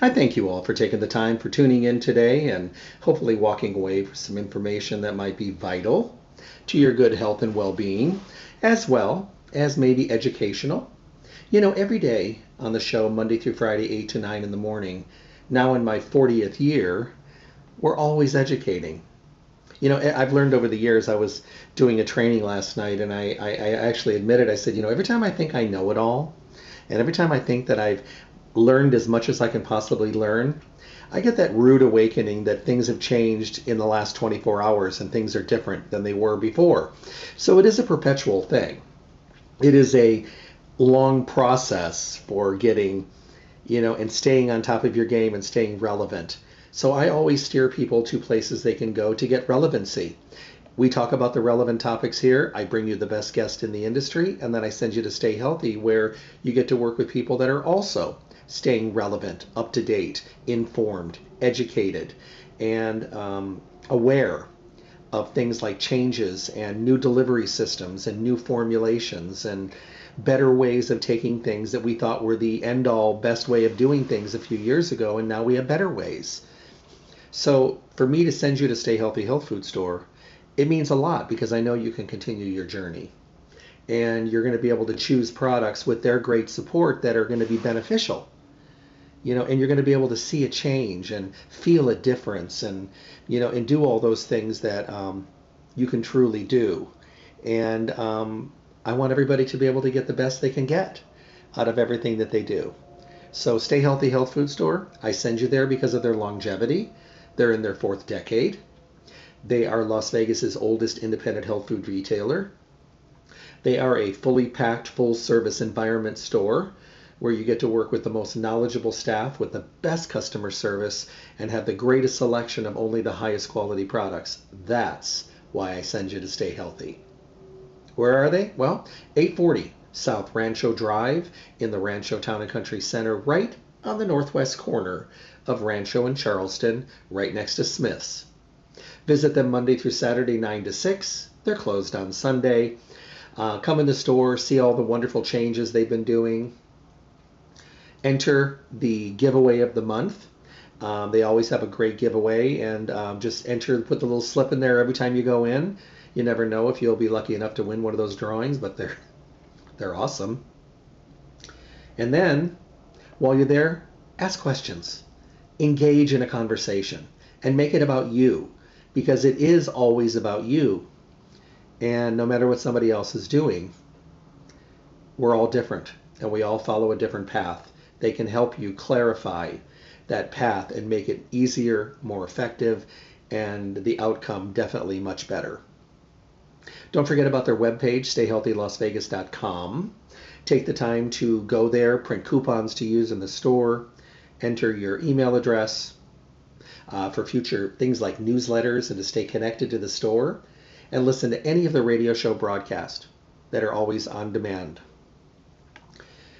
I thank you all for taking the time for tuning in today and hopefully walking away with some information that might be vital to your good health and well being, as well as maybe educational. You know, every day on the show, Monday through Friday, 8 to 9 in the morning, now in my 40th year, we're always educating. You know, I've learned over the years, I was doing a training last night and I, I, I actually admitted, I said, you know, every time I think I know it all, and every time I think that I've learned as much as I can possibly learn, I get that rude awakening that things have changed in the last 24 hours and things are different than they were before. So it is a perpetual thing. It is a long process for getting, you know, and staying on top of your game and staying relevant. So I always steer people to places they can go to get relevancy. We talk about the relevant topics here. I bring you the best guest in the industry, and then I send you to Stay Healthy, where you get to work with people that are also staying relevant, up to date, informed, educated, and um, aware of things like changes and new delivery systems and new formulations and better ways of taking things that we thought were the end all best way of doing things a few years ago, and now we have better ways. So, for me to send you to Stay Healthy Health Food Store, it means a lot because I know you can continue your journey. And you're going to be able to choose products with their great support that are going to be beneficial you know and you're going to be able to see a change and feel a difference and you know and do all those things that um, you can truly do. And um, i want everybody to be able to get the best they can get out of everything that they do. So stay healthy health food store i send you there because of their longevity. They're in their fourth decade. They are las vegas's oldest independent health food retailer. They are a fully packed full service environment store where you get to work with the most knowledgeable staff with the best customer service and have the greatest selection of only the highest quality products. That's why I send you to stay healthy. Where are they? Well, 840 South Rancho Drive in the Rancho Town and Country Center, right on the northwest corner of Rancho and Charleston, right next to Smith's. Visit them Monday through Saturday, 9 to 6. They're closed on Sunday. Uh, come in the store, see all the wonderful changes they've been doing enter the giveaway of the month. Um, they always have a great giveaway, and um, just enter, put the little slip in there every time you go in. You never know if you'll be lucky enough to win one of those drawings, but they're they're awesome. And then, while you're there, ask questions, engage in a conversation, and make it about you, because it is always about you. And no matter what somebody else is doing, we're all different, and we all follow a different path they can help you clarify that path and make it easier, more effective, and the outcome definitely much better. Don't forget about their webpage, stayhealthylasvegas.com. Take the time to go there, print coupons to use in the store, enter your email address uh, for future things like newsletters and to stay connected to the store, and listen to any of the radio show broadcasts that are always on demand.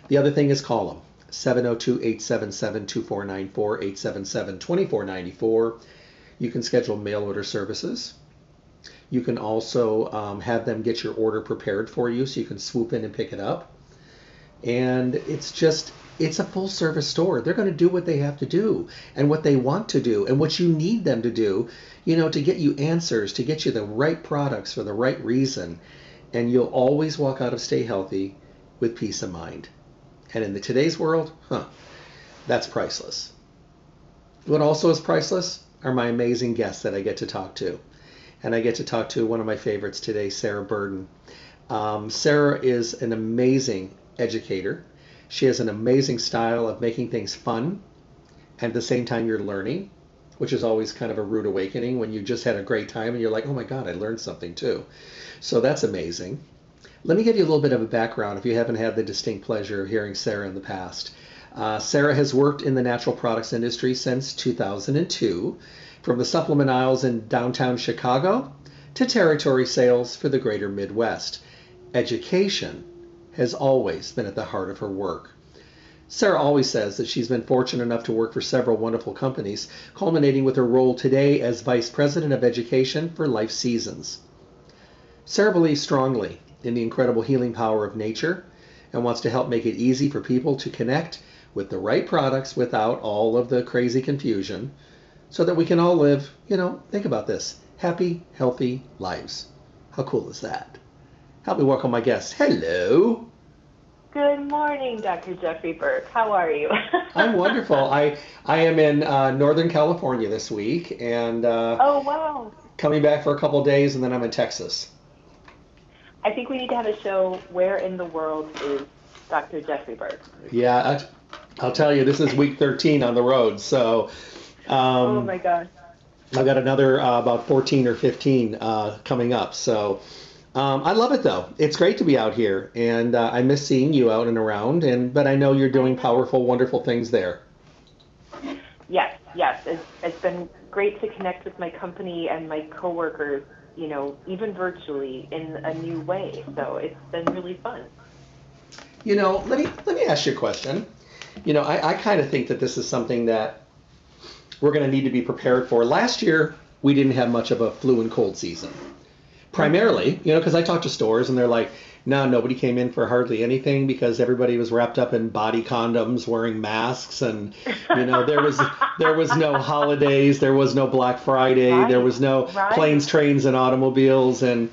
The other thing is call them. 702-877-2494, 877-2494. You can schedule mail order services. You can also um, have them get your order prepared for you so you can swoop in and pick it up. And it's just, it's a full service store. They're going to do what they have to do and what they want to do and what you need them to do, you know, to get you answers, to get you the right products for the right reason. And you'll always walk out of Stay Healthy with peace of mind And in the today's world, huh, that's priceless. What also is priceless are my amazing guests that I get to talk to. And I get to talk to one of my favorites today, Sarah Burden. Um, Sarah is an amazing educator. She has an amazing style of making things fun and at the same time you're learning, which is always kind of a rude awakening when you just had a great time and you're like, oh my God, I learned something too. So that's amazing. Let me give you a little bit of a background if you haven't had the distinct pleasure of hearing Sarah in the past. Uh, Sarah has worked in the natural products industry since 2002, from the supplement aisles in downtown Chicago to territory sales for the greater Midwest. Education has always been at the heart of her work. Sarah always says that she's been fortunate enough to work for several wonderful companies, culminating with her role today as Vice President of Education for Life Seasons. Sarah believes strongly in the incredible healing power of nature and wants to help make it easy for people to connect with the right products without all of the crazy confusion so that we can all live, you know, think about this happy, healthy lives. How cool is that? Help me welcome my guest. Hello. Good morning, Dr. Jeffrey Burke. How are you? I'm wonderful. I I am in uh, Northern California this week, and uh, oh wow, coming back for a couple days, and then I'm in Texas. I think we need to have a show. Where in the world is Dr. Jeffrey Burke? Yeah, I, will tell you, this is week 13 on the road, so. Um, oh my gosh. I've got another uh, about 14 or 15 uh, coming up, so. Um, I love it though. It's great to be out here, and uh, I miss seeing you out and around. And but I know you're doing powerful, wonderful things there. Yes, yes. It's, it's been great to connect with my company and my coworkers. You know, even virtually in a new way. So it's been really fun. You know, let me let me ask you a question. You know, I, I kind of think that this is something that we're going to need to be prepared for. Last year, we didn't have much of a flu and cold season primarily, you know, because I talk to stores and they're like, no, nobody came in for hardly anything because everybody was wrapped up in body condoms, wearing masks, and you know there was there was no holidays, there was no Black Friday, right. there was no right. planes, trains, and automobiles, and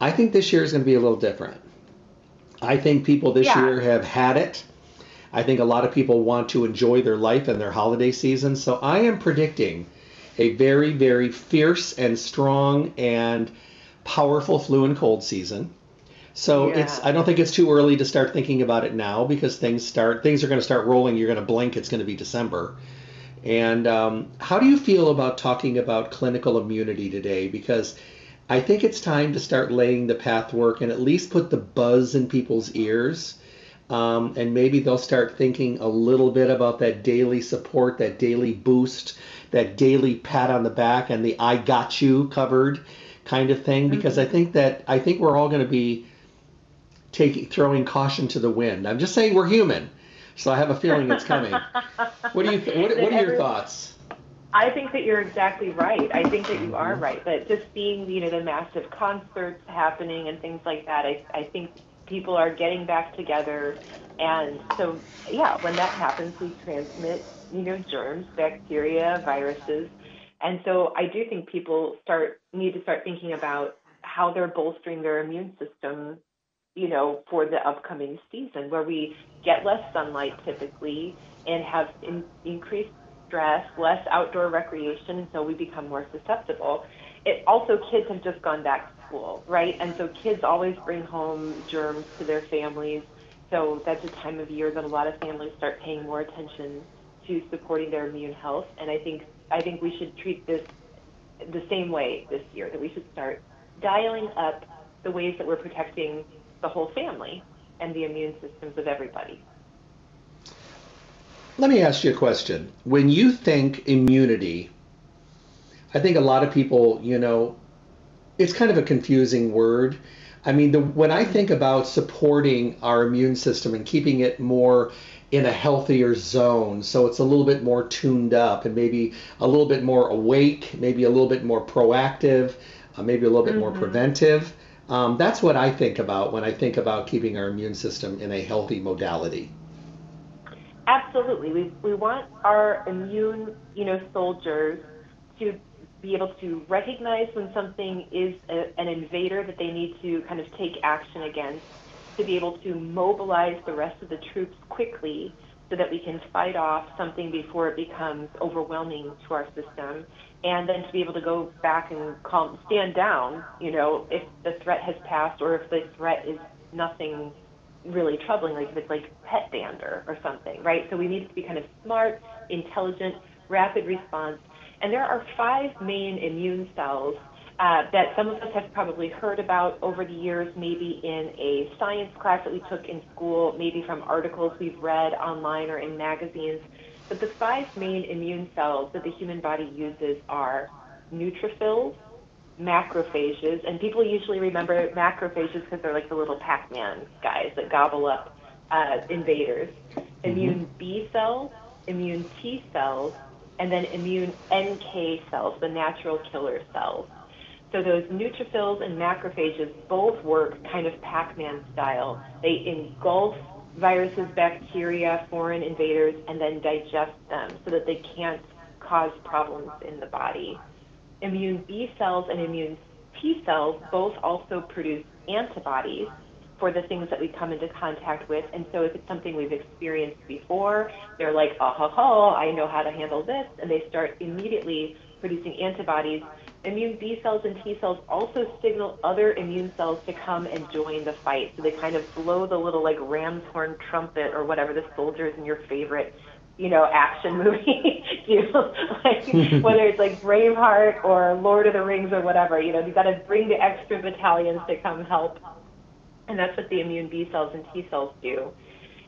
I think this year is going to be a little different. I think people this yeah. year have had it. I think a lot of people want to enjoy their life and their holiday season, so I am predicting a very, very fierce and strong and powerful flu and cold season. So yeah. it's I don't think it's too early to start thinking about it now because things start things are going to start rolling. You're going to blink. It's going to be December. And um, how do you feel about talking about clinical immunity today? Because I think it's time to start laying the path work and at least put the buzz in people's ears. Um, and maybe they'll start thinking a little bit about that daily support, that daily boost, that daily pat on the back, and the I got you covered kind of thing because mm-hmm. I think that I think we're all going to be taking throwing caution to the wind. I'm just saying we're human, so I have a feeling it's coming. what do you th- what, what are your thoughts? I think that you're exactly right. I think that you are mm-hmm. right. But just seeing you know the massive concerts happening and things like that, I I think people are getting back together, and so yeah, when that happens, we transmit you know germs, bacteria, viruses and so I do think people start need to start thinking about how they're bolstering their immune system, you know, for the upcoming season where we get less sunlight typically and have in, increased stress, less outdoor recreation, and so we become more susceptible. It also kids have just gone back to school, right? And so kids always bring home germs to their families. So that's a time of year that a lot of families start paying more attention to supporting their immune health. And I think I think we should treat this the same way this year, that we should start dialing up the ways that we're protecting the whole family and the immune systems of everybody. Let me ask you a question. When you think immunity, I think a lot of people, you know, it's kind of a confusing word. I mean, the, when I think about supporting our immune system and keeping it more in a healthier zone. So it's a little bit more tuned up and maybe a little bit more awake, maybe a little bit more proactive, uh, maybe a little bit mm-hmm. more preventive. Um, that's what I think about when I think about keeping our immune system in a healthy modality. Absolutely. We, we want our immune, you know, soldiers to be able to recognize when something is a, an invader that they need to kind of take action against to be able to mobilize the rest of the troops quickly so that we can fight off something before it becomes overwhelming to our system and then to be able to go back and calm stand down you know if the threat has passed or if the threat is nothing really troubling like if it's like pet dander or something right so we need to be kind of smart intelligent rapid response and there are five main immune cells uh, that some of us have probably heard about over the years, maybe in a science class that we took in school, maybe from articles we've read online or in magazines. But the five main immune cells that the human body uses are neutrophils, macrophages, and people usually remember macrophages because they're like the little Pac-Man guys that gobble up uh, invaders. Mm-hmm. Immune B cells, immune T cells, and then immune NK cells, the natural killer cells. So those neutrophils and macrophages both work kind of Pac-Man style. They engulf viruses, bacteria, foreign invaders, and then digest them so that they can't cause problems in the body. Immune B cells and immune T cells both also produce antibodies for the things that we come into contact with. And so if it's something we've experienced before, they're like, oh, ho, ho, I know how to handle this. And they start immediately producing antibodies immune B cells and T cells also signal other immune cells to come and join the fight. So they kind of blow the little like ram's horn trumpet or whatever the soldiers in your favorite, you know, action movie do. like whether it's like Braveheart or Lord of the Rings or whatever, you know, you got to bring the extra battalions to come help. And that's what the immune B cells and T cells do.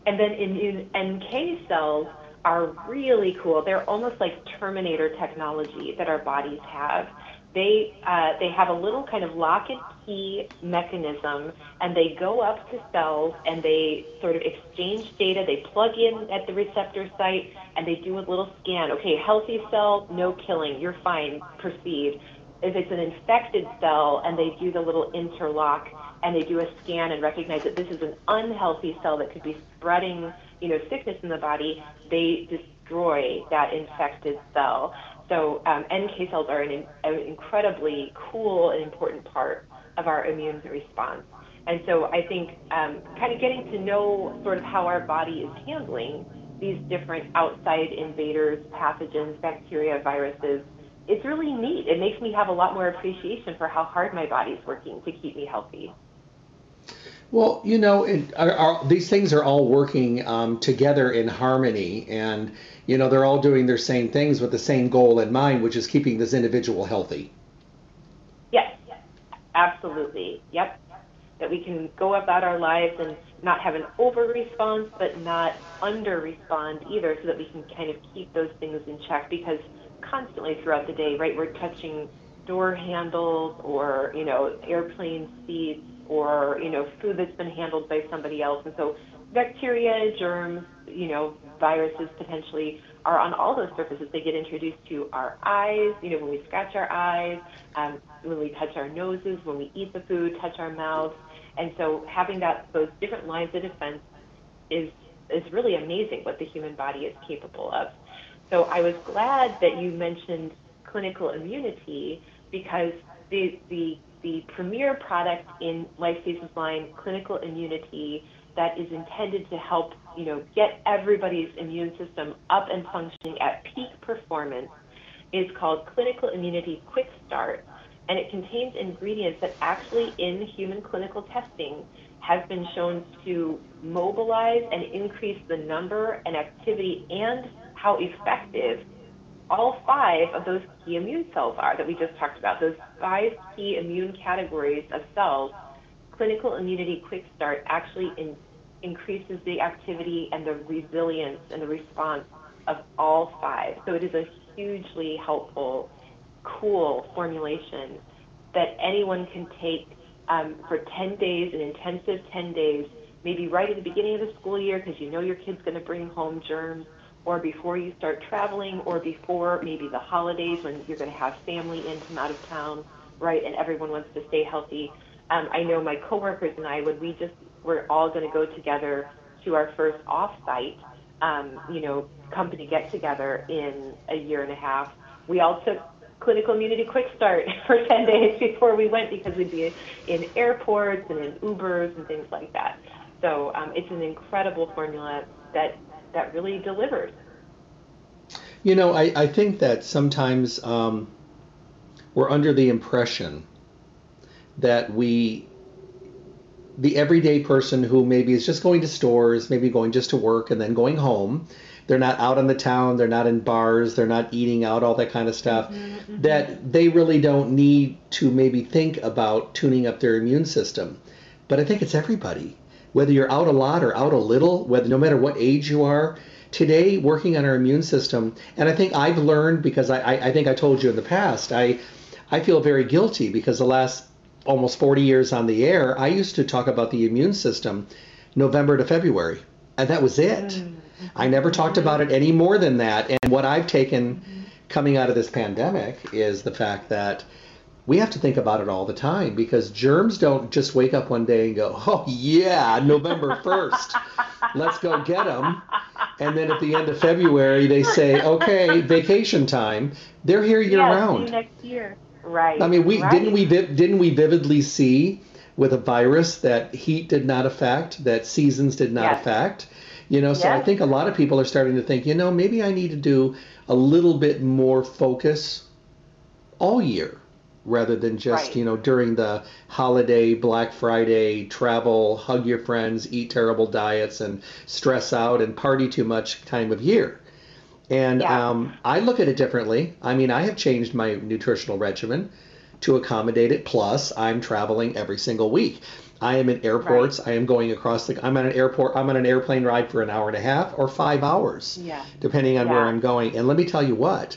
And then immune NK cells are really cool. They're almost like Terminator technology that our bodies have they uh, they have a little kind of lock and key mechanism, and they go up to cells and they sort of exchange data. They plug in at the receptor site and they do a little scan. Okay, healthy cell, no killing, you're fine, proceed. If it's an infected cell and they do the little interlock and they do a scan and recognize that this is an unhealthy cell that could be spreading, you know, sickness in the body, they destroy that infected cell. So um, NK cells are an, an incredibly cool and important part of our immune response. And so I think um, kind of getting to know sort of how our body is handling these different outside invaders, pathogens, bacteria, viruses, it's really neat. It makes me have a lot more appreciation for how hard my body's working to keep me healthy. Well, you know, it, are, are, these things are all working um, together in harmony, and you know they're all doing their same things with the same goal in mind, which is keeping this individual healthy. Yes, absolutely. Yep. That we can go about our lives and not have an over response, but not under respond either, so that we can kind of keep those things in check. Because constantly throughout the day, right, we're touching door handles or you know airplane seats or you know food that's been handled by somebody else and so bacteria germs you know viruses potentially are on all those surfaces. They get introduced to our eyes you know when we scratch our eyes um, when we touch our noses when we eat the food touch our mouths. And so having that those different lines of defense is is really amazing what the human body is capable of. So i was glad that you mentioned clinical immunity because the the the premier product in Life LifeStage's line, clinical immunity, that is intended to help you know get everybody's immune system up and functioning at peak performance, is called Clinical Immunity Quick Start, and it contains ingredients that actually in human clinical testing have been shown to mobilize and increase the number and activity and how effective all five of those key immune cells are that we just talked about. Those five key immune categories of cells, clinical immunity quick start actually in, increases the activity and the resilience and the response of all five. So it is a hugely helpful, cool formulation that anyone can take um, for 10 days, an intensive 10 days, maybe right at the beginning of the school year because you know your kid's going to bring home germs or before you start traveling, or before maybe the holidays when you're going to have family in from out of town, right? And everyone wants to stay healthy. Um, I know my coworkers and I, when we just were all going to go together to our first off-site, um, you know, company get together in a year and a half, we all took clinical immunity quick start for 10 days before we went because we'd be in airports and in Ubers and things like that. So um, it's an incredible formula that that really delivers. You know, I, I think that sometimes um, we're under the impression that we, the everyday person who maybe is just going to stores, maybe going just to work and then going home, they're not out on the town, they're not in bars, they're not eating out, all that kind of stuff, mm-hmm, mm-hmm. that they really don't need to maybe think about tuning up their immune system. But I think it's everybody. Whether you're out a lot or out a little, whether no matter what age you are, today working on our immune system, and I think I've learned because I, I, I think I told you in the past, I I feel very guilty because the last almost 40 years on the air, I used to talk about the immune system November to February, and that was it. Mm. I never talked about it any more than that. And what I've taken coming out of this pandemic is the fact that we have to think about it all the time because germs don't just wake up one day and go, oh, yeah, November 1st, let's go get them. And then at the end of February, they say, okay, vacation time. They're here year yeah, round. next year. Right. I mean, we right. didn't we didn't we vividly see with a virus that heat did not affect, that seasons did not yes. affect, you know, so yeah. I think a lot of people are starting to think, you know, maybe I need to do a little bit more focus all year rather than just, right. you know, during the holiday, Black Friday, travel, hug your friends, eat terrible diets, and stress out and party too much time of year. And yeah. um, I look at it differently. I mean, I have changed my nutritional regimen to accommodate it. Plus, I'm traveling every single week. I am in airports. Right. I am going across the. I'm on an airport. I'm on an airplane ride for an hour and a half or five hours, yeah. depending on yeah. where I'm going. And let me tell you what,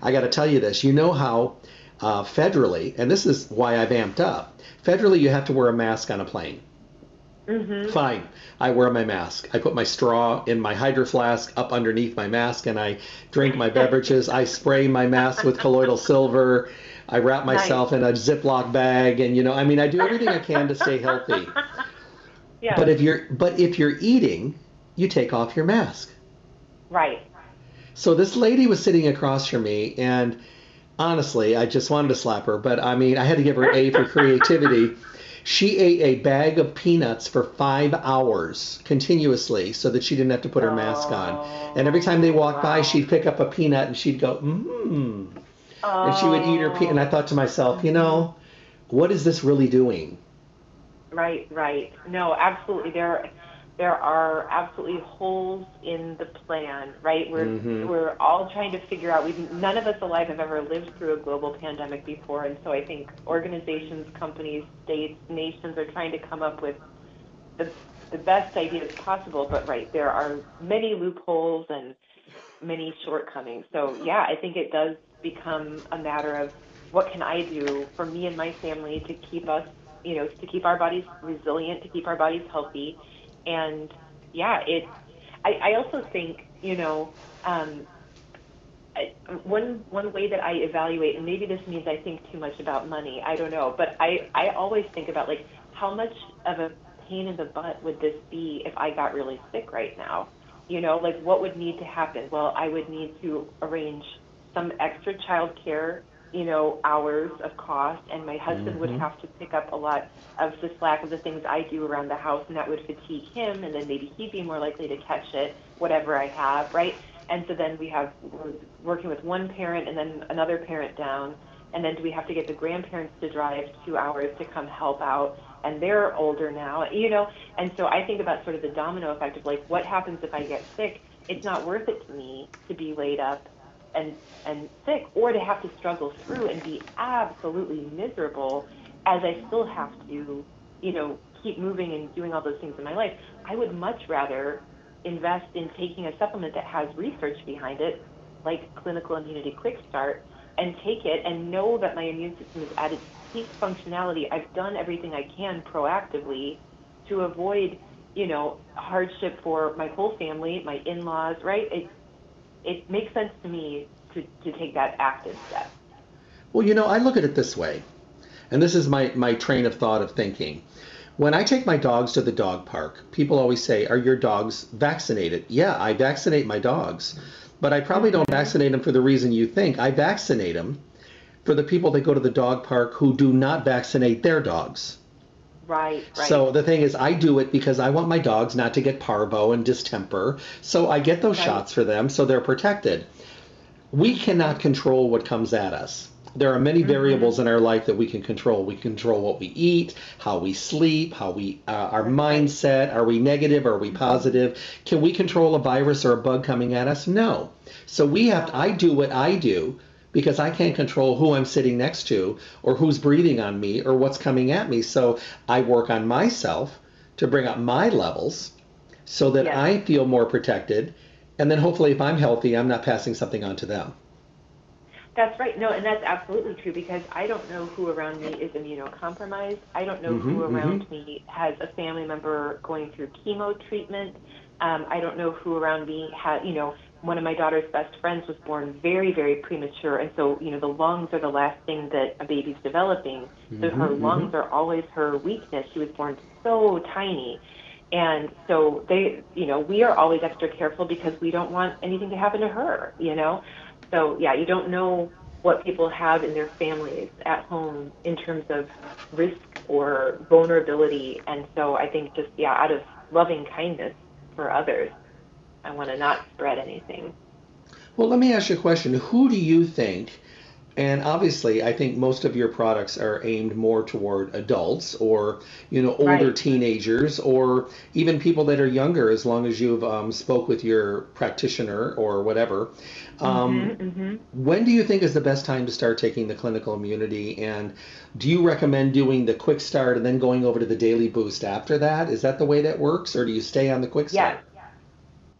I got to tell you this. You know how uh, federally, and this is why I've amped up. Federally, you have to wear a mask on a plane. Mm-hmm. Fine. I wear my mask. I put my straw in my hydro flask up underneath my mask and I drink my beverages. I spray my mask with colloidal silver. I wrap myself nice. in a Ziploc bag, and you know, I mean, I do everything I can to stay healthy. Yeah. But if you're but if you're eating, you take off your mask. Right. So this lady was sitting across from me, and honestly, I just wanted to slap her. But I mean, I had to give her an A for creativity. She ate a bag of peanuts for five hours continuously so that she didn't have to put her mask on. And every time they walked wow. by, she'd pick up a peanut and she'd go, mmm and she would eat her peanut. And I thought to myself, you know, what is this really doing? Right, right. No, absolutely. There, there are absolutely holes in the plan. Right, we're mm-hmm. we're all trying to figure out. We've none of us alive have ever lived through a global pandemic before, and so I think organizations, companies, states, nations are trying to come up with the the best ideas possible. But right, there are many loopholes and many shortcomings. So yeah, I think it does become a matter of what can I do for me and my family to keep us, you know, to keep our bodies resilient, to keep our bodies healthy, and yeah, it. I, I also think, you know, um, I, one one way that I evaluate, and maybe this means I think too much about money. I don't know, but I I always think about like how much of a pain in the butt would this be if I got really sick right now? You know, like what would need to happen? Well, I would need to arrange some extra child care, you know, hours of cost, and my husband mm-hmm. would have to pick up a lot of the slack of the things I do around the house, and that would fatigue him, and then maybe he'd be more likely to catch it, whatever I have, right? And so then we have we're working with one parent and then another parent down, and then do we have to get the grandparents to drive two hours to come help out? And they're older now, you know. And so I think about sort of the domino effect of like, what happens if I get sick? It's not worth it to me to be laid up and and sick or to have to struggle through and be absolutely miserable as I still have to, you know, keep moving and doing all those things in my life. I would much rather invest in taking a supplement that has research behind it, like Clinical Immunity Quick Start, and take it and know that my immune system is at its peak functionality. I've done everything I can proactively to avoid, you know, hardship for my whole family, my in-laws, right? It, it makes sense to me to, to take that active step. Well, you know, I look at it this way, and this is my, my train of thought of thinking. When I take my dogs to the dog park, people always say, Are your dogs vaccinated? Yeah, I vaccinate my dogs, but I probably don't vaccinate them for the reason you think. I vaccinate them for the people that go to the dog park who do not vaccinate their dogs. Right, right. So the thing is, I do it because I want my dogs not to get parvo and distemper. So I get those Right. shots for them so they're protected. We cannot control what comes at us. There are many variables in our life that we can control. We control what we eat, how we sleep, how we uh, our mindset. Are we negative? Are we positive? Can we control a virus or a bug coming at us? No. So we have. I do what I do because I can't control who I'm sitting next to or who's breathing on me or what's coming at me. So I work on myself to bring up my levels so that. I feel more protected. And then hopefully, if I'm healthy, I'm not passing something on to them. That's right. No, and that's absolutely true because I don't know who around me is immunocompromised. I don't know who Mhm, around me has a family member going through chemo treatment. Um, I don't know who around me has, you know, one of my daughter's best friends was born very, very premature. And so, you know, the lungs are the last thing that a baby's developing. So her Mhm, lungs are always her weakness. She was born so tiny. And so they, you know, we are always extra careful because we don't want anything to happen to her, you know? So yeah, you don't know what people have in their families at home in terms of risk or vulnerability. And so I think just, yeah, out of loving kindness for others, I want to not spread anything. Well, let me ask you a question. Who do you think, and obviously, I think most of your products are aimed more toward adults or, you know, older Right. teenagers or even people that are younger, as long as you've um, spoke with your practitioner or whatever. Um, hmm When do you think is the best time to start taking the clinical immunity? And do you recommend doing the quick start and then going over to the daily boost after that? Is that the way that works, or do you stay on the quick start? Yes.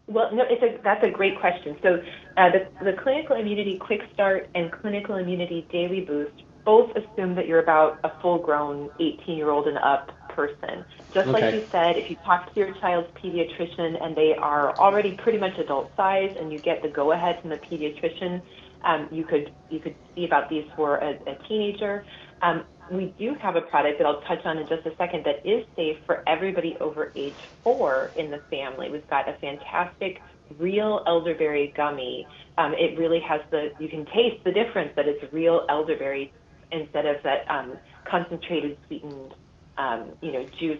Well, no, it's a, that's a great question. So uh, the, the clinical immunity quick start and clinical immunity daily boost both assume that you're about a full grown 18 year old and up person. Just like you said, if you talk to your child's pediatrician and they are already pretty much adult size and you get the go ahead from the pediatrician, um, you could you could see about these for a, a teenager. Um, we do have a product that I'll touch on in just a second that is safe for everybody over age four in the family. We've got a fantastic real elderberry gummy. Um, it really has the you can taste the difference that it's real elderberry instead of that um, concentrated sweetened um, you know juice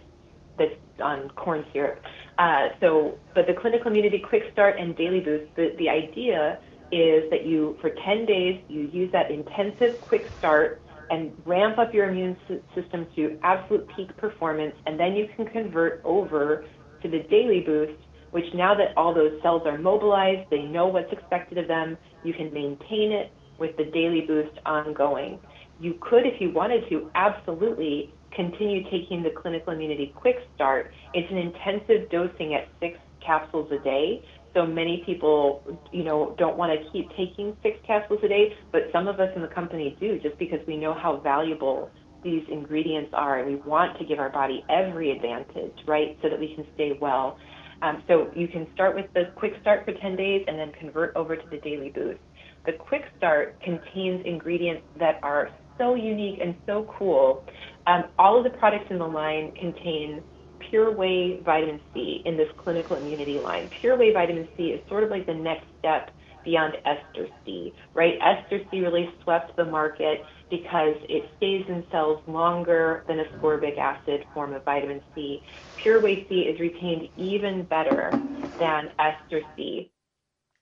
that's on corn syrup. Uh, so, but the clinical immunity quick start and daily boost, the, the idea is that you, for 10 days, you use that intensive quick start and ramp up your immune system to absolute peak performance, and then you can convert over to the daily boost, which now that all those cells are mobilized, they know what's expected of them, you can maintain it with the daily boost ongoing. You could, if you wanted to, absolutely continue taking the clinical immunity quick start. It's an intensive dosing at six capsules a day. So many people, you know, don't want to keep taking six capsules a day, but some of us in the company do just because we know how valuable these ingredients are and we want to give our body every advantage, right, so that we can stay well. Um, so you can start with the quick start for 10 days and then convert over to the daily boost. The quick start contains ingredients that are so unique and so cool. Um, all of the products in the line contain Pure vitamin C in this clinical immunity line. Pure vitamin C is sort of like the next step beyond ester C, right? Ester C really swept the market because it stays in cells longer than ascorbic acid form of vitamin C. Pure C is retained even better than ester C,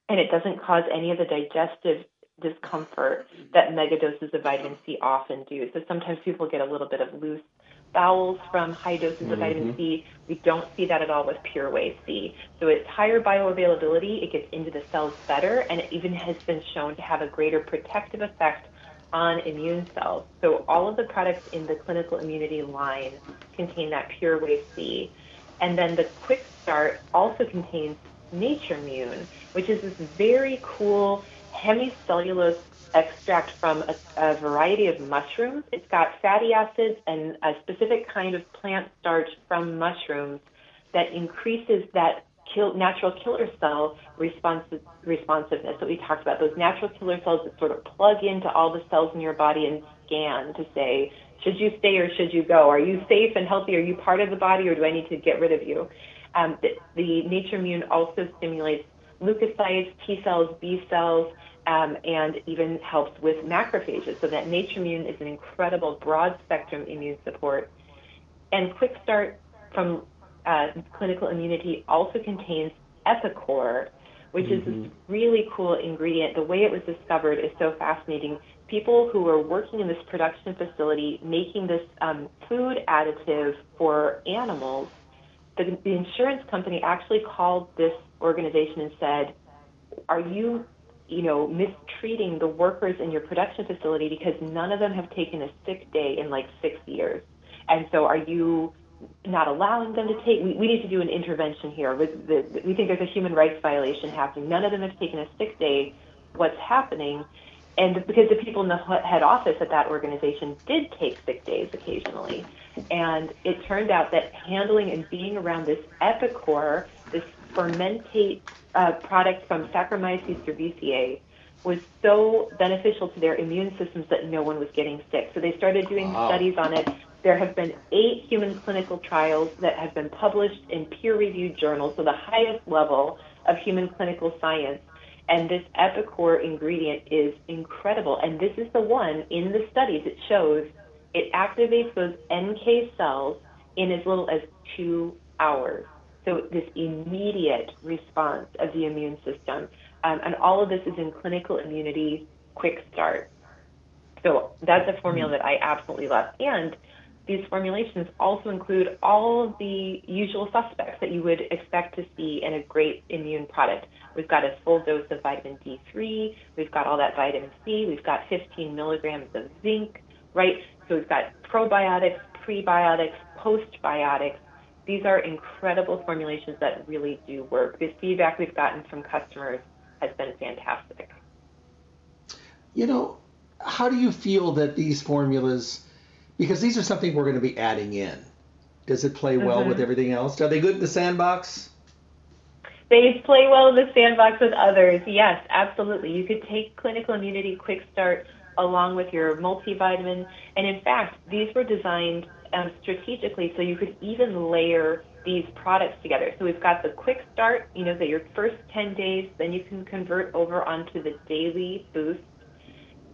and it doesn't cause any of the digestive discomfort that megadoses of vitamin C often do. So sometimes people get a little bit of loose bowels from high doses of vitamin mm-hmm. C. We don't see that at all with PureWay-C. So it's higher bioavailability, it gets into the cells better, and it even has been shown to have a greater protective effect on immune cells. So all of the products in the clinical immunity line contain that Pure Whey C. And then the Quick Start also contains Nature Immune, which is this very cool hemicellulose extract from a, a variety of mushrooms. It's got fatty acids and a specific kind of plant starch from mushrooms that increases that kill, natural killer cell responsive, responsiveness that we talked about. Those natural killer cells that sort of plug into all the cells in your body and scan to say, should you stay or should you go? Are you safe and healthy? Are you part of the body or do I need to get rid of you? Um, the, the Nature Immune also stimulates leukocytes, T cells, B cells, um, and even helps with macrophages. So that Nature Immune is an incredible broad spectrum immune support. And Quick Start from uh, Clinical Immunity also contains Epicor, which mm-hmm. is this mm-hmm. really cool ingredient. The way it was discovered is so fascinating. People who were working in this production facility making this um, food additive for animals, the, the insurance company actually called this organization and said, "Are you you know, mistreating the workers in your production facility because none of them have taken a sick day in like six years. And so are you not allowing them to take, we, we need to do an intervention here. We, the, we think there's a human rights violation happening. None of them have taken a sick day. What's happening? And because the people in the head office at that organization did take sick days occasionally. And it turned out that handling and being around this epicor, fermentate uh, product from Saccharomyces cerevisiae was so beneficial to their immune systems that no one was getting sick. So they started doing wow. studies on it. There have been eight human clinical trials that have been published in peer-reviewed journals, so the highest level of human clinical science. And this Epicor ingredient is incredible. And this is the one in the studies it shows it activates those NK cells in as little as two hours. So this immediate response of the immune system. Um, and all of this is in clinical immunity quick start. So that's a formula that I absolutely love. And these formulations also include all of the usual suspects that you would expect to see in a great immune product. We've got a full dose of vitamin D3, we've got all that vitamin C, we've got 15 milligrams of zinc, right? So we've got probiotics, prebiotics, postbiotics, these are incredible formulations that really do work. The feedback we've gotten from customers has been fantastic. You know, how do you feel that these formulas, because these are something we're going to be adding in, does it play well mm-hmm. with everything else? Are they good in the sandbox? They play well in the sandbox with others. Yes, absolutely. You could take clinical immunity quick start along with your multivitamin. And in fact, these were designed um, strategically so you could even layer these products together. So we've got the quick start, you know, that your first 10 days, then you can convert over onto the daily boost.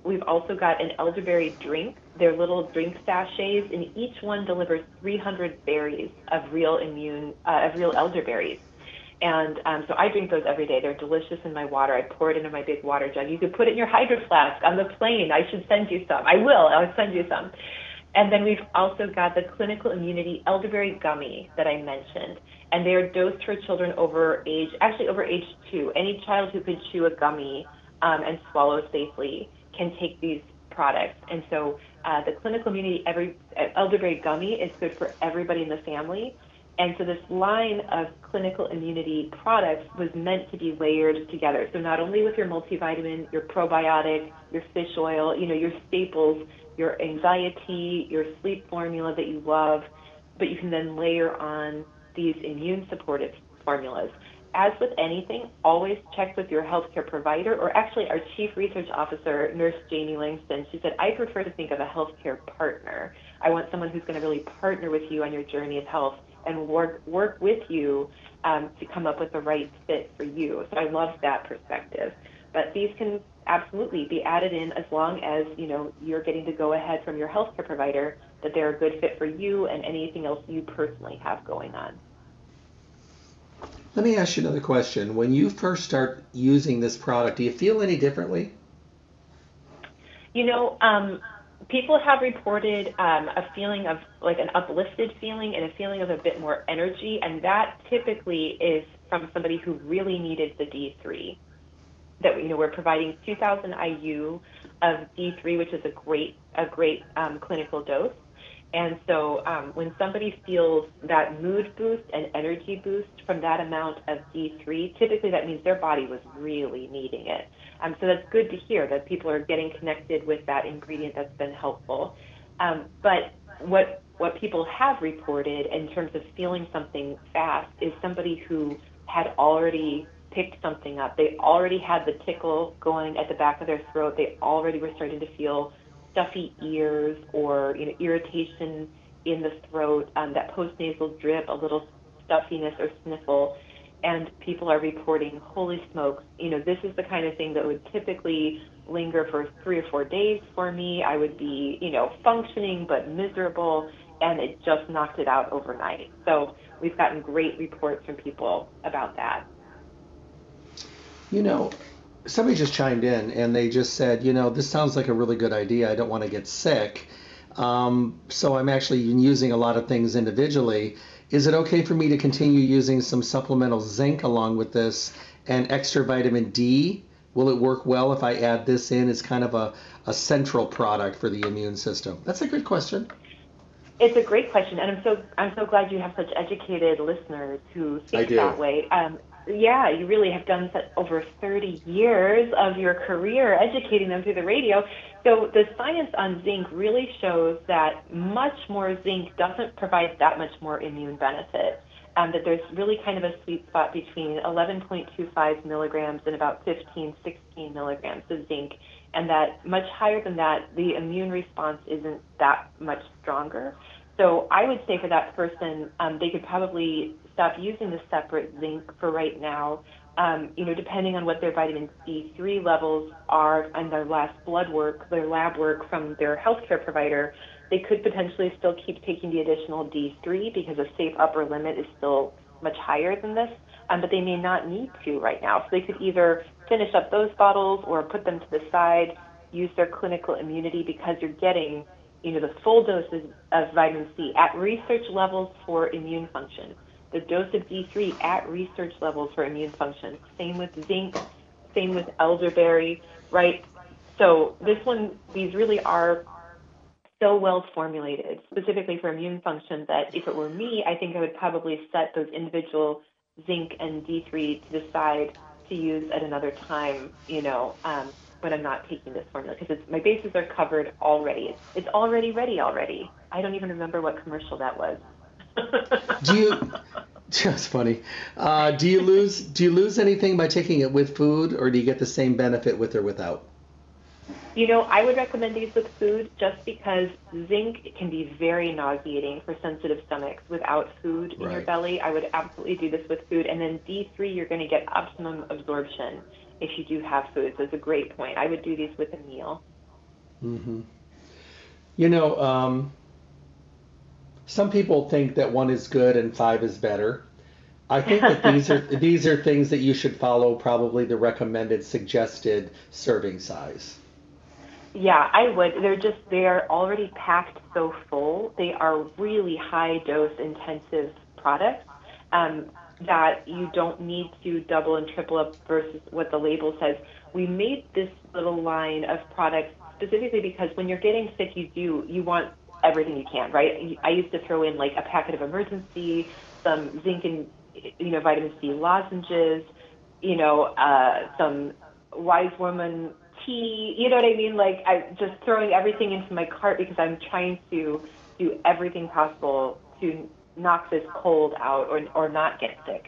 We've also got an elderberry drink. They're little drink sachets, and each one delivers 300 berries of real immune, uh, of real elderberries. And um, so I drink those every day. They're delicious in my water. I pour it into my big water jug. You could put it in your hydro flask on the plane. I should send you some. I will. I'll send you some. And then we've also got the clinical immunity elderberry gummy that I mentioned. And they are dosed for children over age, actually over age two. Any child who can chew a gummy um, and swallow safely can take these products. And so uh, the clinical immunity every, uh, elderberry gummy is good for everybody in the family. And so this line of clinical immunity products was meant to be layered together. So not only with your multivitamin, your probiotic, your fish oil, you know, your staples, your anxiety, your sleep formula that you love, but you can then layer on these immune supportive formulas. As with anything, always check with your healthcare provider, or actually our chief research officer, Nurse Jamie Langston. She said, I prefer to think of a healthcare partner. I want someone who's going to really partner with you on your journey of health and work work with you um, to come up with the right fit for you. So I love that perspective. But these can absolutely be added in as long as you know you're getting to go ahead from your healthcare provider that they're a good fit for you and anything else you personally have going on. Let me ask you another question. When you first start using this product, do you feel any differently? You know, um, people have reported um, a feeling of like an uplifted feeling and a feeling of a bit more energy, and that typically is from somebody who really needed the D3. That you know we're providing 2,000 IU of D3, which is a great a great um, clinical dose. And so um, when somebody feels that mood boost and energy boost from that amount of D3, typically that means their body was really needing it. Um, so that's good to hear that people are getting connected with that ingredient that's been helpful. Um, but what what people have reported in terms of feeling something fast is somebody who had already picked something up. They already had the tickle going at the back of their throat. They already were starting to feel stuffy ears or you know irritation in the throat, um, that postnasal drip, a little stuffiness or sniffle and people are reporting, holy smokes, you know, this is the kind of thing that would typically linger for three or four days for me. I would be, you know, functioning but miserable. and it just knocked it out overnight. So we've gotten great reports from people about that. You know, somebody just chimed in and they just said, you know, this sounds like a really good idea. I don't want to get sick. Um, so I'm actually using a lot of things individually. Is it okay for me to continue using some supplemental zinc along with this and extra vitamin D? Will it work well if I add this in as kind of a, a central product for the immune system? That's a good question. It's a great question, and I'm so I'm so glad you have such educated listeners who think that way. Um, yeah, you really have done over 30 years of your career educating them through the radio. So the science on zinc really shows that much more zinc doesn't provide that much more immune benefit. Um, that there's really kind of a sweet spot between 11.25 milligrams and about 15, 16 milligrams of zinc, and that much higher than that, the immune response isn't that much stronger. So I would say for that person, um, they could probably stop using the separate zinc for right now. Um, you know, depending on what their vitamin D3 levels are and their last blood work, their lab work from their healthcare provider, they could potentially still keep taking the additional D3 because a safe upper limit is still much higher than this, um, but they may not need to right now. So they could either finish up those bottles or put them to the side, use their clinical immunity because you're getting, you know, the full doses of vitamin C at research levels for immune function the dose of D3 at research levels for immune function. Same with zinc, same with elderberry, right? So this one, these really are so well formulated, specifically for immune function, that if it were me, I think I would probably set those individual zinc and D3 to the side to use at another time, you know, um, when I'm not taking this formula, because my bases are covered already. It's, it's already ready already. I don't even remember what commercial that was. do you? That's funny. Uh, do you lose? Do you lose anything by taking it with food, or do you get the same benefit with or without? You know, I would recommend these with food just because zinc can be very nauseating for sensitive stomachs without food in right. your belly. I would absolutely do this with food. And then D3, you're going to get optimum absorption if you do have food. So it's a great point. I would do these with a meal. Mm-hmm. You know, um, some people think that one is good and five is better. I think that these are these are things that you should follow probably the recommended suggested serving size. Yeah, I would. They're just they're already packed so full. They are really high dose intensive products um, that you don't need to double and triple up versus what the label says. We made this little line of products specifically because when you're getting sick, you do you want everything you can, right? I used to throw in like a packet of Emergen-C, some zinc and you know vitamin C lozenges, you know, uh, some wise woman tea. You know what I mean? Like I just throwing everything into my cart because I'm trying to do everything possible to knock this cold out or or not get sick.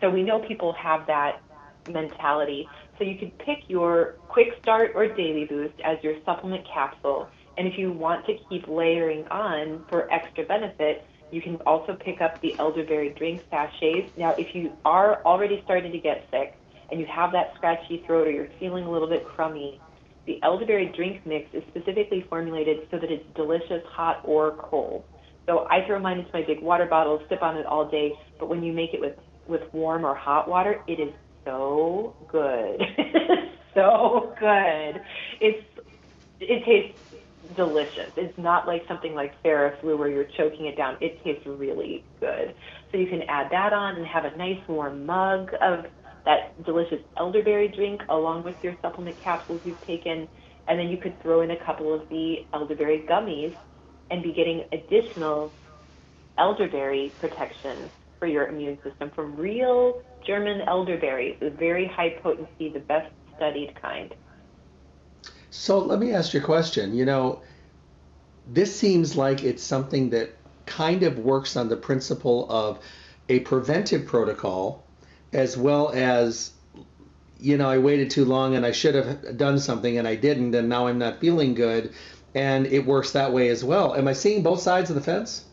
So we know people have that mentality. So you could pick your quick start or daily boost as your supplement capsule and if you want to keep layering on for extra benefit, you can also pick up the elderberry drink sachets. Now, if you are already starting to get sick and you have that scratchy throat or you're feeling a little bit crummy, the elderberry drink mix is specifically formulated so that it's delicious hot or cold. So I throw mine into my big water bottle, sip on it all day, but when you make it with, with warm or hot water, it is so good. so good. It's it tastes delicious. It's not like something like Theraflu where you're choking it down. It tastes really good. So you can add that on and have a nice warm mug of that delicious elderberry drink along with your supplement capsules you've taken. And then you could throw in a couple of the elderberry gummies and be getting additional elderberry protection for your immune system from real German elderberries with very high potency, the best studied kind. So let me ask you a question. You know, this seems like it's something that kind of works on the principle of a preventive protocol as well as you know, I waited too long and I should have done something and I didn't and now I'm not feeling good and it works that way as well. Am I seeing both sides of the fence?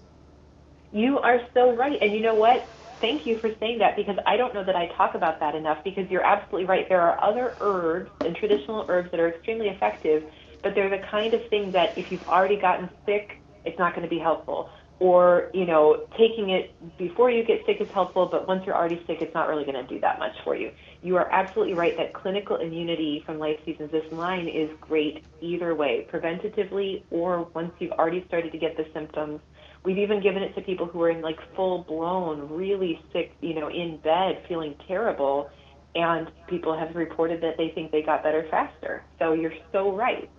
You are so right. And you know what? Thank you for saying that because I don't know that I talk about that enough because you're absolutely right. There are other herbs and traditional herbs that are extremely effective, but they're the kind of thing that if you've already gotten sick, it's not going to be helpful. or you know taking it before you get sick is helpful but once you're already sick it's not really going to do that much for you you are absolutely right that clinical immunity from life seasons this line is great either way preventatively or once you've already started to get the symptoms we've even given it to people who are in like full blown really sick you know in bed feeling terrible and people have reported that they think they got better faster so you're so right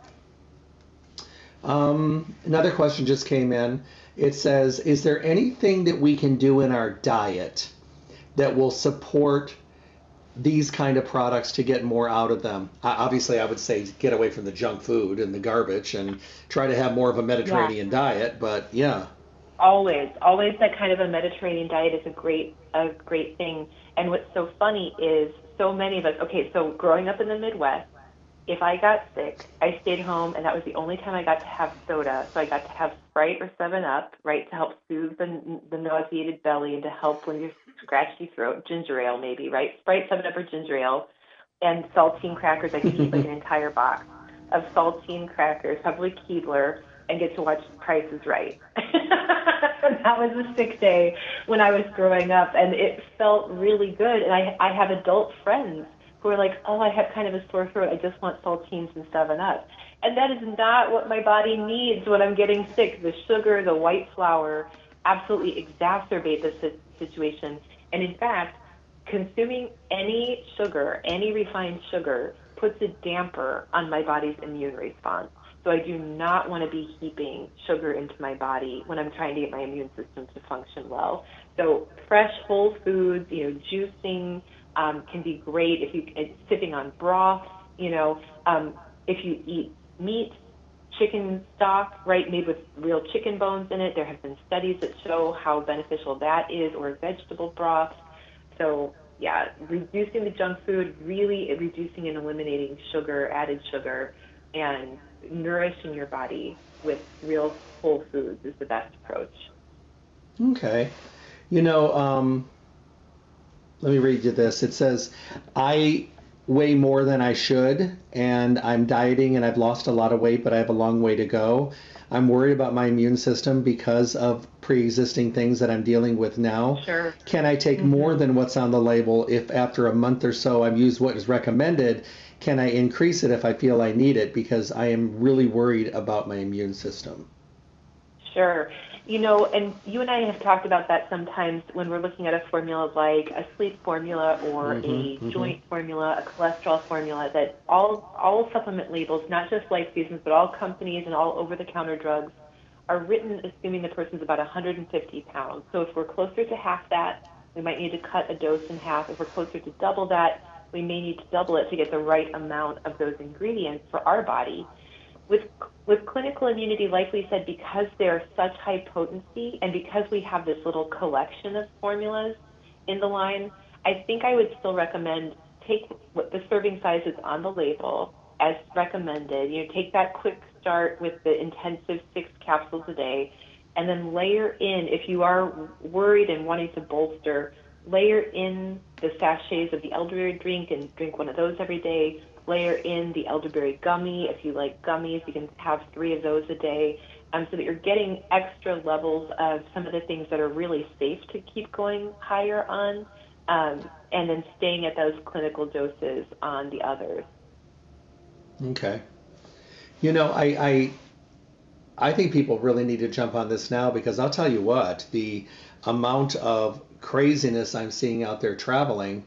um, another question just came in it says, Is there anything that we can do in our diet that will support these kind of products to get more out of them? Obviously, I would say get away from the junk food and the garbage and try to have more of a Mediterranean yeah. diet, but yeah. Always, always that kind of a Mediterranean diet is a great, a great thing. And what's so funny is so many of us. Okay, so growing up in the Midwest, if I got sick, I stayed home, and that was the only time I got to have soda. So I got to have Sprite or Seven Up, right, to help soothe the the nauseated belly and to help when you scratchy throat. Ginger ale, maybe, right? Sprite, Seven Up, or ginger ale, and saltine crackers. I could eat like an entire box of saltine crackers, probably Keebler, and get to watch Price is Right. that was a sick day when I was growing up, and it felt really good. And I I have adult friends who are like, oh, I have kind of a sore throat. I just want saltines and 7 Up. And that is not what my body needs when I'm getting sick. The sugar, the white flour absolutely exacerbate the situation. And in fact, consuming any sugar, any refined sugar, puts a damper on my body's immune response. So I do not want to be heaping sugar into my body when I'm trying to get my immune system to function well. So fresh whole foods, you know, juicing, um, can be great if you sipping on broth. You know, um, if you eat meat, chicken stock, right, made with real chicken bones in it. There have been studies that show how beneficial that is, or vegetable broth. So yeah, reducing the junk food, really reducing and eliminating sugar, added sugar, and nourishing your body with real whole foods is the best approach. Okay. You know, um, let me read you this. It says, I weigh more than I should, and I'm dieting and I've lost a lot of weight, but I have a long way to go. I'm worried about my immune system because of pre existing things that I'm dealing with now. Sure. Can I take mm-hmm. more than what's on the label if after a month or so I've used what is recommended? Can I increase it if I feel I need it? Because I am really worried about my immune system. Sure. You know, and you and I have talked about that sometimes when we're looking at a formula like a sleep formula or mm-hmm, a mm-hmm. joint formula, a cholesterol formula, that all all supplement labels, not just Life Seasons, but all companies and all over-the-counter drugs, are written assuming the person's about 150 pounds. So if we're closer to half that, we might need to cut a dose in half. If we're closer to double that, we may need to double it to get the right amount of those ingredients for our body. With with clinical immunity, like we said, because they're such high potency and because we have this little collection of formulas in the line, I think I would still recommend take what the serving size is on the label as recommended. You know, take that quick start with the intensive six capsules a day, and then layer in if you are worried and wanting to bolster, layer in the sachets of the elderberry drink and drink one of those every day layer in the elderberry gummy. If you like gummies, you can have three of those a day um, so that you're getting extra levels of some of the things that are really safe to keep going higher on, um, and then staying at those clinical doses on the others. Okay. You know, I, I I think people really need to jump on this now because I'll tell you what, the amount of craziness I'm seeing out there traveling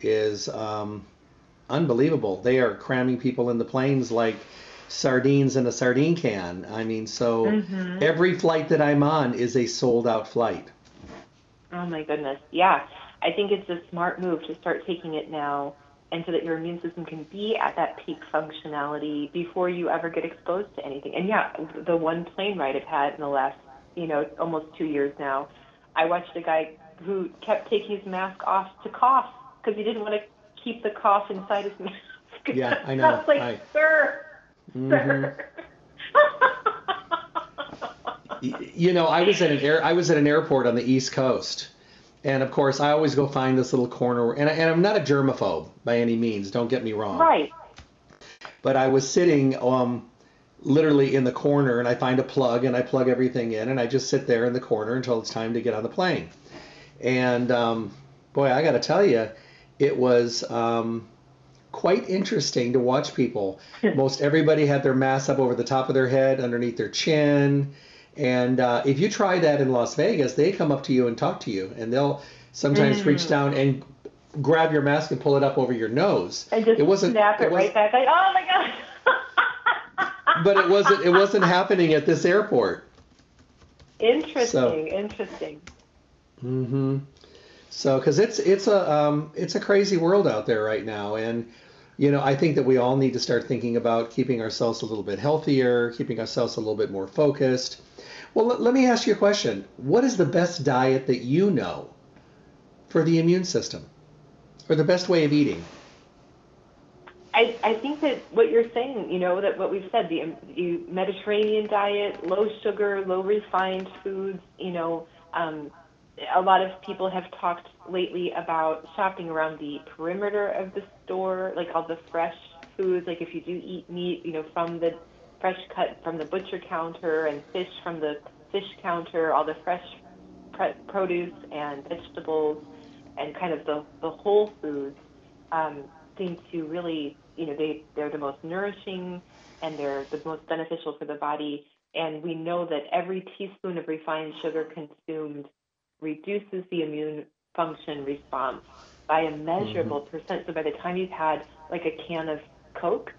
is um, unbelievable. They are cramming people in the planes like sardines in a sardine can. I mean, so mm-hmm. every flight that I'm on is a sold out flight. Oh my goodness. Yeah. I think it's a smart move to start taking it now and so that your immune system can be at that peak functionality before you ever get exposed to anything. And yeah, the one plane ride I've had in the last, you know, almost two years now, I watched a guy who kept taking his mask off to cough because he didn't want to keep the cough inside his mask. Yeah, I know. I was like, I... sir, mm-hmm. sir. you know, I was at an air, I was at an airport on the East Coast, and of course, I always go find this little corner. And, I, and I'm not a germaphobe by any means. Don't get me wrong. Right. But I was sitting um, literally in the corner and I find a plug and I plug everything in and I just sit there in the corner until it's time to get on the plane. And um, boy, I got to tell you, it was um, quite interesting to watch people. Most everybody had their mask up over the top of their head, underneath their chin. And uh, if you try that in Las Vegas, they come up to you and talk to you, and they'll sometimes mm. reach down and grab your mask and pull it up over your nose. And just it wasn't, snap it, it right back like, oh my god. but it wasn't. It wasn't happening at this airport. Interesting. So, interesting. Mm-hmm. So, because it's it's a um, it's a crazy world out there right now, and you know I think that we all need to start thinking about keeping ourselves a little bit healthier, keeping ourselves a little bit more focused. Well, let, let me ask you a question. What is the best diet that you know for the immune system, or the best way of eating? I, I think that what you're saying, you know, that what we've said, the, the Mediterranean diet, low sugar, low refined foods, you know, um, a lot of people have talked lately about shopping around the perimeter of the store, like all the fresh foods. Like if you do eat meat, you know, from the fresh cut from the butcher counter and fish from the fish counter, all the fresh produce and vegetables and kind of the, the whole foods um, seem to really, you know, they, they're the most nourishing and they're the most beneficial for the body. And we know that every teaspoon of refined sugar consumed reduces the immune function response by a measurable mm-hmm. percent. So by the time you've had like a can of Coke,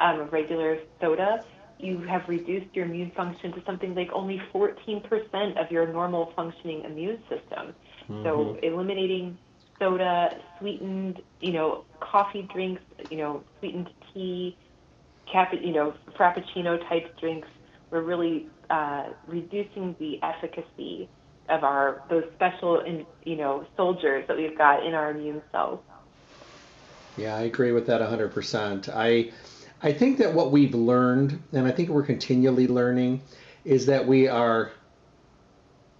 um, of regular soda, you have reduced your immune function to something like only 14% of your normal functioning immune system. Mm-hmm. So eliminating soda, sweetened, you know, coffee drinks, you know, sweetened tea, cap, you know, frappuccino type drinks, we're really uh, reducing the efficacy of our those special you know soldiers that we've got in our immune cells. Yeah, I agree with that 100%. I I think that what we've learned and I think we're continually learning is that we are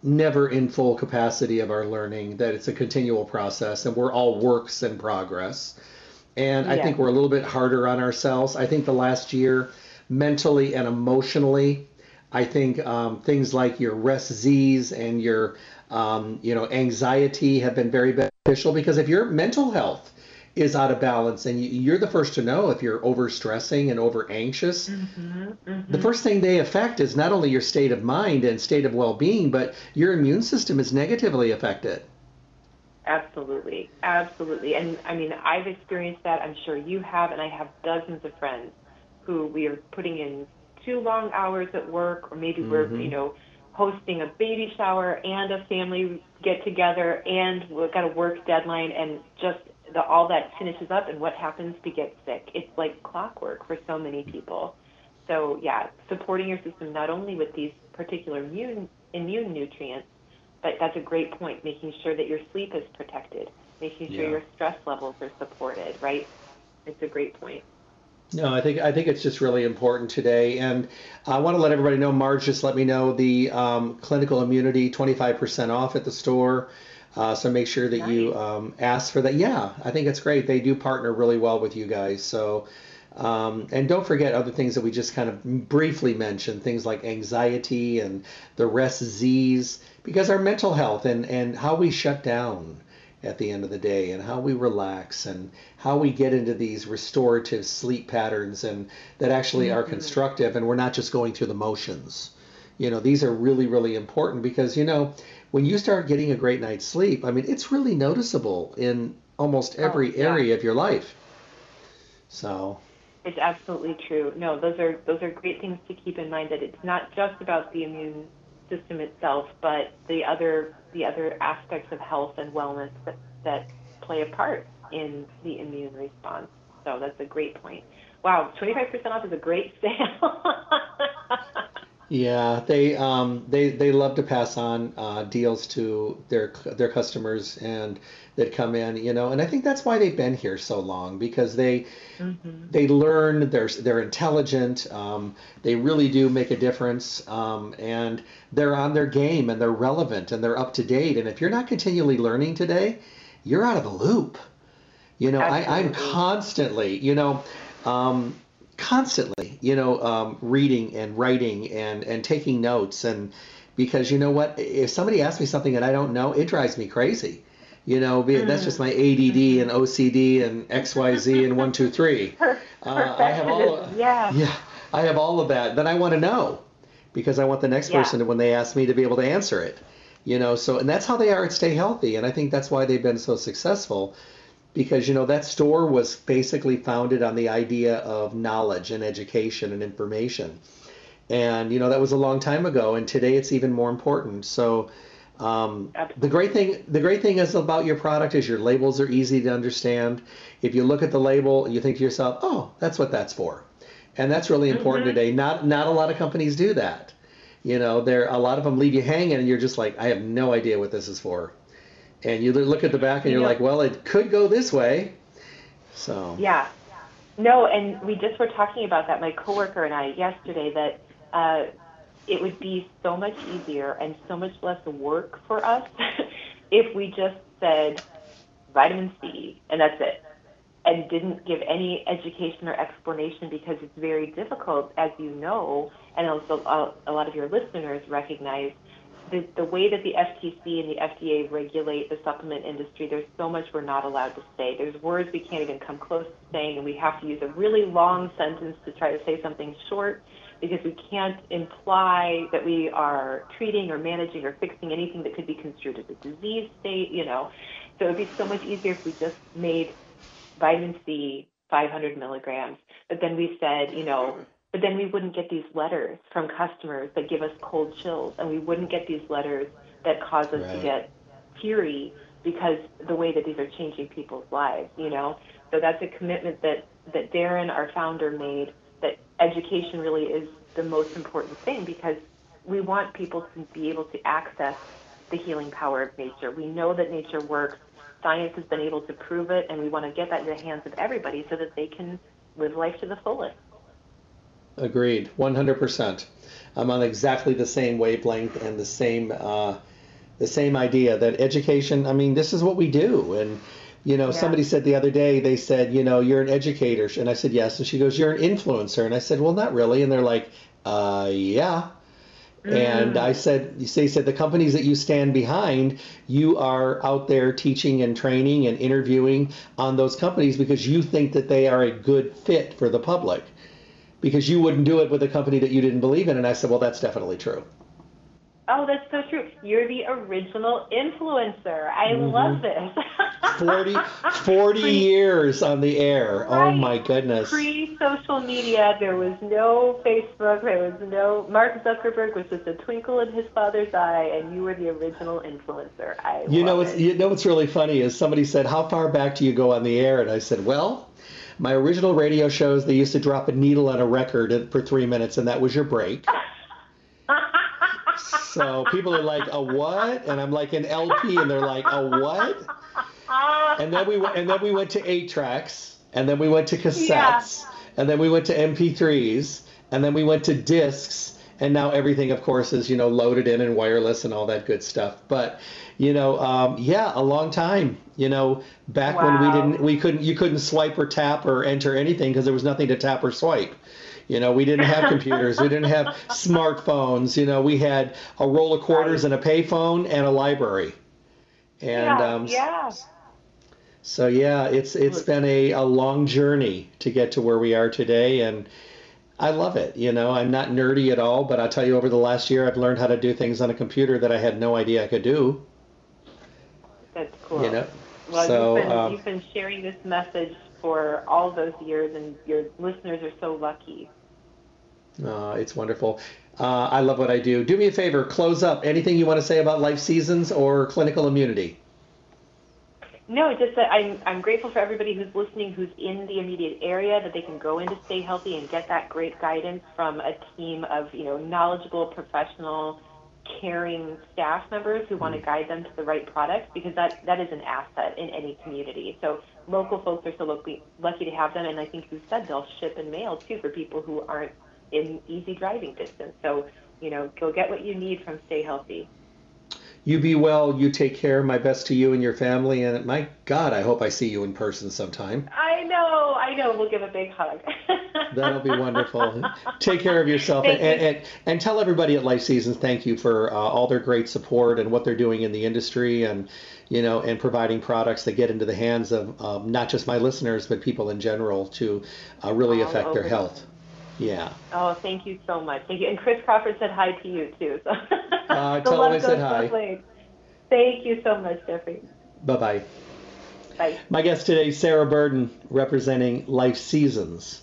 never in full capacity of our learning that it's a continual process and we're all works in progress. And yeah. I think we're a little bit harder on ourselves. I think the last year mentally and emotionally I think um, things like your REST-Z's and your um, you know anxiety have been very beneficial because if your mental health is out of balance and you're the first to know if you're over stressing and over anxious mm-hmm, mm-hmm. the first thing they affect is not only your state of mind and state of well-being but your immune system is negatively affected. Absolutely absolutely. And i mean i've experienced that. I'm sure you have and i have dozens of friends who we are putting in too long hours at work, or maybe mm-hmm. we're, you know, hosting a baby shower and a family get together, and we've got a work deadline, and just the, all that finishes up, and what happens to get sick? It's like clockwork for so many people. So yeah, supporting your system not only with these particular immune immune nutrients, but that's a great point. Making sure that your sleep is protected, making sure yeah. your stress levels are supported. Right? It's a great point. No, I think I think it's just really important today, and I want to let everybody know. Marge just let me know the um, clinical immunity 25% off at the store. Uh, so make sure that nice. you um, ask for that. Yeah, I think it's great. They do partner really well with you guys. So, um, and don't forget other things that we just kind of briefly mentioned, things like anxiety and the REST-Z's, because our mental health and and how we shut down at the end of the day and how we relax and how we get into these restorative sleep patterns and that actually mm-hmm. are constructive and we're not just going through the motions you know these are really really important because you know when you start getting a great night's sleep i mean it's really noticeable in almost oh, every oh, yeah. area of your life so it's absolutely true no those are those are great things to keep in mind that it's not just about the immune system itself but the other the other aspects of health and wellness that, that play a part in the immune response. So that's a great point. Wow, 25% off is a great sale. yeah, they um, they they love to pass on uh, deals to their their customers and that come in, you know, and I think that's why they've been here so long because they mm-hmm. they learn they're they're intelligent, um, they really do make a difference, um, and they're on their game and they're relevant and they're up to date. And if you're not continually learning today, you're out of the loop. You know, I, I'm constantly, you know, um, constantly, you know, um, reading and writing and and taking notes and because you know what, if somebody asks me something that I don't know, it drives me crazy. You know, mm. that's just my ADD and OCD and XYZ and one two three. Uh, I have all. Of, yeah. Yeah, I have all of that. Then I want to know because I want the next yeah. person to, when they ask me to be able to answer it. You know, so and that's how they are at Stay Healthy, and I think that's why they've been so successful because you know that store was basically founded on the idea of knowledge and education and information. And you know that was a long time ago and today it's even more important. So um, the great thing the great thing is about your product is your labels are easy to understand. If you look at the label you think to yourself oh that's what that's for. And that's really important mm-hmm. today. Not not a lot of companies do that. You know there a lot of them leave you hanging and you're just like i have no idea what this is for and you look at the back and you're like, well, it could go this way. So yeah, no, and we just were talking about that. My coworker and I yesterday that uh, it would be so much easier and so much less work for us if we just said vitamin C and that's it, and didn't give any education or explanation because it's very difficult, as you know, and also a lot of your listeners recognize the, the way that the FTC and the FDA regulate the supplement industry, there's so much we're not allowed to say. There's words we can't even come close to saying, and we have to use a really long sentence to try to say something short because we can't imply that we are treating or managing or fixing anything that could be construed as a disease state, you know. So it would be so much easier if we just made vitamin C 500 milligrams, but then we said, you know, but then we wouldn't get these letters from customers that give us cold chills, and we wouldn't get these letters that cause us right. to get teary because the way that these are changing people's lives, you know. So that's a commitment that that Darren, our founder, made. That education really is the most important thing because we want people to be able to access the healing power of nature. We know that nature works. Science has been able to prove it, and we want to get that in the hands of everybody so that they can live life to the fullest. Agreed, 100%. I'm on exactly the same wavelength and the same uh, the same idea that education. I mean, this is what we do, and you know, yeah. somebody said the other day, they said, you know, you're an educator, and I said yes, and she goes, you're an influencer, and I said, well, not really, and they're like, uh, yeah. Mm. And I said, you they said the companies that you stand behind, you are out there teaching and training and interviewing on those companies because you think that they are a good fit for the public because you wouldn't do it with a company that you didn't believe in. And I said, well, that's definitely true. Oh, that's so true. You're the original influencer. I mm-hmm. love this. 40, 40 Pre- years on the air. Oh, right. Oh, my goodness. Pre social media, there was no Facebook, there was no. Mark Zuckerberg was just a twinkle in his father's eye, and you were the original influencer. I you know, what's, you know what's really funny is somebody said, How far back do you go on the air? And I said, Well, my original radio shows, they used to drop a needle on a record for three minutes, and that was your break. so people are like, a what? And I'm like, an LP, and they're like, a what? And then we and then we went to eight tracks, and then we went to cassettes, yeah. and then we went to MP3s, and then we went to discs, and now everything, of course, is you know loaded in and wireless and all that good stuff. But you know, um, yeah, a long time. You know, back wow. when we didn't, we couldn't, you couldn't swipe or tap or enter anything because there was nothing to tap or swipe. You know, we didn't have computers, we didn't have smartphones. You know, we had a roll of quarters right. and a payphone and a library. And yeah, um, yeah. So yeah, it's it's been a, a long journey to get to where we are today, and I love it. You know, I'm not nerdy at all, but I'll tell you, over the last year, I've learned how to do things on a computer that I had no idea I could do. That's cool. You know, well, so, you've, been, um, you've been sharing this message for all those years, and your listeners are so lucky. Uh, it's wonderful. Uh, I love what I do. Do me a favor, close up. Anything you want to say about life seasons or clinical immunity? No, just that I'm, I'm grateful for everybody who's listening who's in the immediate area that they can go in to stay healthy and get that great guidance from a team of you know knowledgeable, professional, caring staff members who want to mm-hmm. guide them to the right products because that that is an asset in any community. So local folks are so lucky lucky to have them, and I think you said they'll ship and mail too for people who aren't in easy driving distance. So you know, go get what you need from Stay Healthy you be well. You take care. My best to you and your family. And my God, I hope I see you in person sometime. I know. I know. We'll give a big hug. That'll be wonderful. Take care of yourself and, and, and, and, tell everybody at Life Seasons thank you for uh, all their great support and what they're doing in the industry and you know and providing products that get into the hands of um, not just my listeners but people in general to uh, really all affect their health. Yeah. Oh, thank you so much. Thank you. And Chris Crawford said hi to you too. So uh, tell him I said hi. Thank you so much, Jeffrey. Bye-bye. Bye. My guest today, Sarah Burden, representing Life Seasons.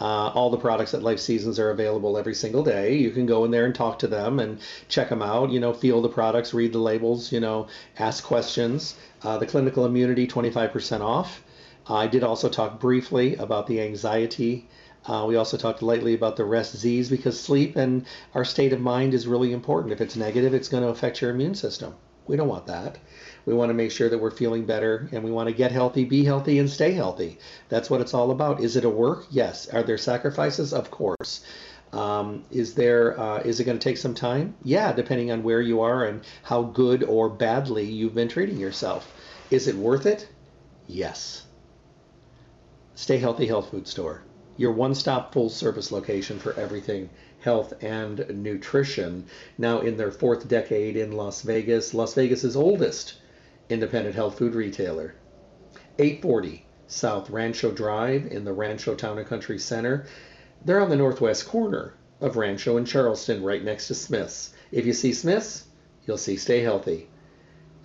Uh, all the products at Life Seasons are available every single day. You can go in there and talk to them and check them out. You know, feel the products, read the labels. You know, ask questions. Uh, the clinical immunity, 25% off. I did also talk briefly about the anxiety. Uh, we also talked lightly about the rest Z's because sleep and our state of mind is really important. If it's negative, it's going to affect your immune system. We don't want that. We want to make sure that we're feeling better and we want to get healthy, be healthy, and stay healthy. That's what it's all about. Is it a work? Yes. Are there sacrifices? Of course. Um, is there uh, is it going to take some time? Yeah, depending on where you are and how good or badly you've been treating yourself. Is it worth it? Yes. Stay Healthy Health Food Store, your one-stop full-service location for everything health and nutrition. Now in their fourth decade in Las Vegas, Las Vegas's oldest independent health food retailer. 840 South Rancho Drive in the Rancho Town and Country Center. They're on the northwest corner of Rancho and Charleston, right next to Smith's. If you see Smith's, you'll see Stay Healthy.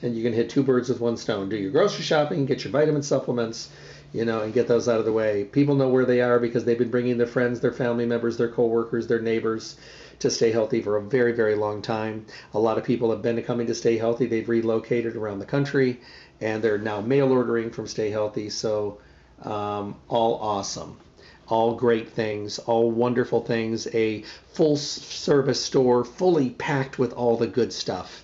And you can hit two birds with one stone. Do your grocery shopping, get your vitamin supplements, you know, and get those out of the way. People know where they are because they've been bringing their friends, their family members, their coworkers, their neighbors to stay healthy for a very, very long time. A lot of people have been coming to Stay Healthy. They've relocated around the country, and they're now mail ordering from Stay Healthy. So, um, all awesome. All great things, all wonderful things. A full service store, fully packed with all the good stuff,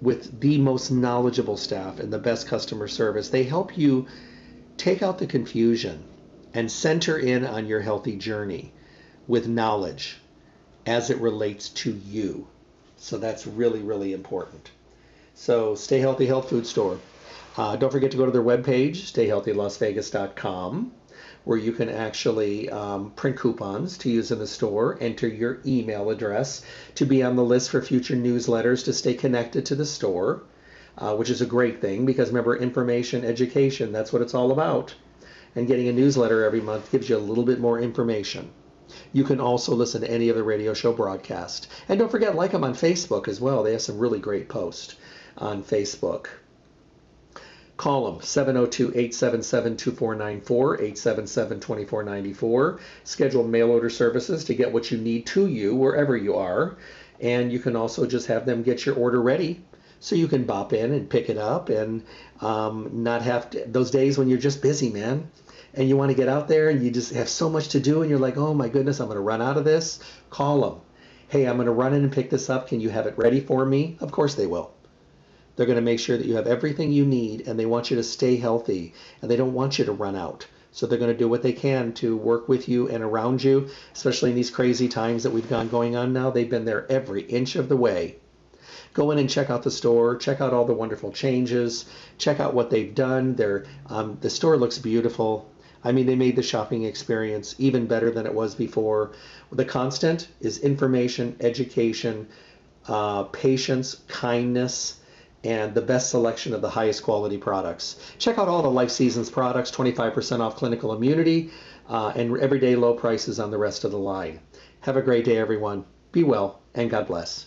with the most knowledgeable staff and the best customer service. They help you take out the confusion and center in on your healthy journey with knowledge as it relates to you. So that's really, really important. So Stay Healthy Health Food Store. Uh, don't forget to go to their webpage, stayhealthylasvegas.com, where you can actually um, print coupons to use in the store, enter your email address to be on the list for future newsletters to stay connected to the store, uh, which is a great thing because remember, information, education, that's what it's all about. And getting a newsletter every month gives you a little bit more information. You can also listen to any of the radio show broadcast. And don't forget, like them on Facebook as well. They have some really great posts on Facebook. Call them 702-877-2494, 877-2494. Schedule mail order services to get what you need to you wherever you are. And you can also just have them get your order ready so you can bop in and pick it up and um, not have to, those days when you're just busy, man and you want to get out there and you just have so much to do and you're like, oh my goodness, I'm going to run out of this, call them. Hey, I'm going to run in and pick this up. Can you have it ready for me? Of course they will. They're going to make sure that you have everything you need and they want you to stay healthy and they don't want you to run out. So they're going to do what they can to work with you and around you, especially in these crazy times that we've gone going on now. They've been there every inch of the way. Go in and check out the store, check out all the wonderful changes, check out what they've done. They're, um, the store looks beautiful. I mean, they made the shopping experience even better than it was before. The constant is information, education, uh, patience, kindness, and the best selection of the highest quality products. Check out all the Life Seasons products, 25% off clinical immunity, uh, and everyday low prices on the rest of the line. Have a great day, everyone. Be well, and God bless.